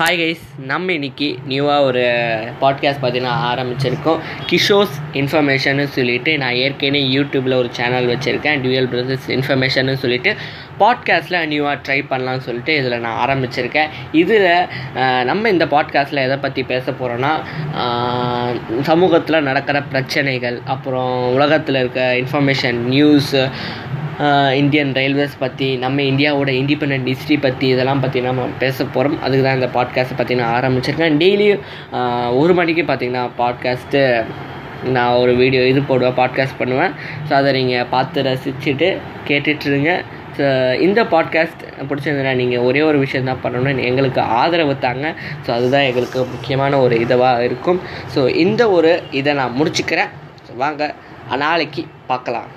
Hi guys நம்ம இன்னைக்கு நியூவாக ஒரு பாட்காஸ்ட் பார்த்தீங்கன்னா ஆரம்பிச்சிருக்கோம். கிஷோஸ் இன்ஃபர்மேஷன்னு சொல்லிட்டு நான் ஏற்கனவே யூடியூப்பில் ஒரு சேனல் வச்சுருக்கேன். டியூயல் ப்ரொசஸ் இன்ஃபர்மேஷன்னு சொல்லிட்டு பாட்காஸ்ட்டில் நியூவாக ட்ரை பண்ணலாம்னு சொல்லிட்டு இதில் நான் ஆரம்பிச்சிருக்கேன். இதில் நம்ம இந்த பாட்காஸ்ட்டில் எதை பற்றி பேச போகிறோன்னா சமூகத்தில் நடக்கிற பிரச்சனைகள் அப்புறம் உலகத்தில் இருக்க இன்ஃபர்மேஷன் நியூஸ் இந்தியன் ரயில்வேஸ் பற்றி நம்ம இந்தியாவோட இண்டிபெண்ட் ஹிஸ்ட்ரி பற்றி இதெல்லாம் பற்றி நம்ம பேச போகிறோம் அதுக்கு தான் இந்த பாட்காஸ்ட்டை பற்றி நான் ஆரம்பிச்சிருக்கேன். டெய்லியும் ஒரு மணிக்கு பார்த்தீங்கன்னா பாட்காஸ்ட்டு நான் ஒரு வீடியோ இது போடுவேன் பாட்காஸ்ட் பண்ணுவேன். ஸோ அதை நீங்கள் பார்த்து ரசிச்சுட்டு கேட்டுட்ருங்க. ஸோ இந்த பாட்காஸ்ட் பிடிச்சிருந்தா நீங்கள் ஒரே ஒரு விஷயம் தான் பண்ணணும்னு எங்களுக்கு ஆதரவு தாங்க. ஸோ அதுதான் எங்களுக்கு முக்கியமான ஒரு இதுவாக இருக்கும். ஸோ இந்த ஒரு இதை நான் முடிச்சுக்கிறேன். வாங்க நாளைக்கு பார்க்கலாம்.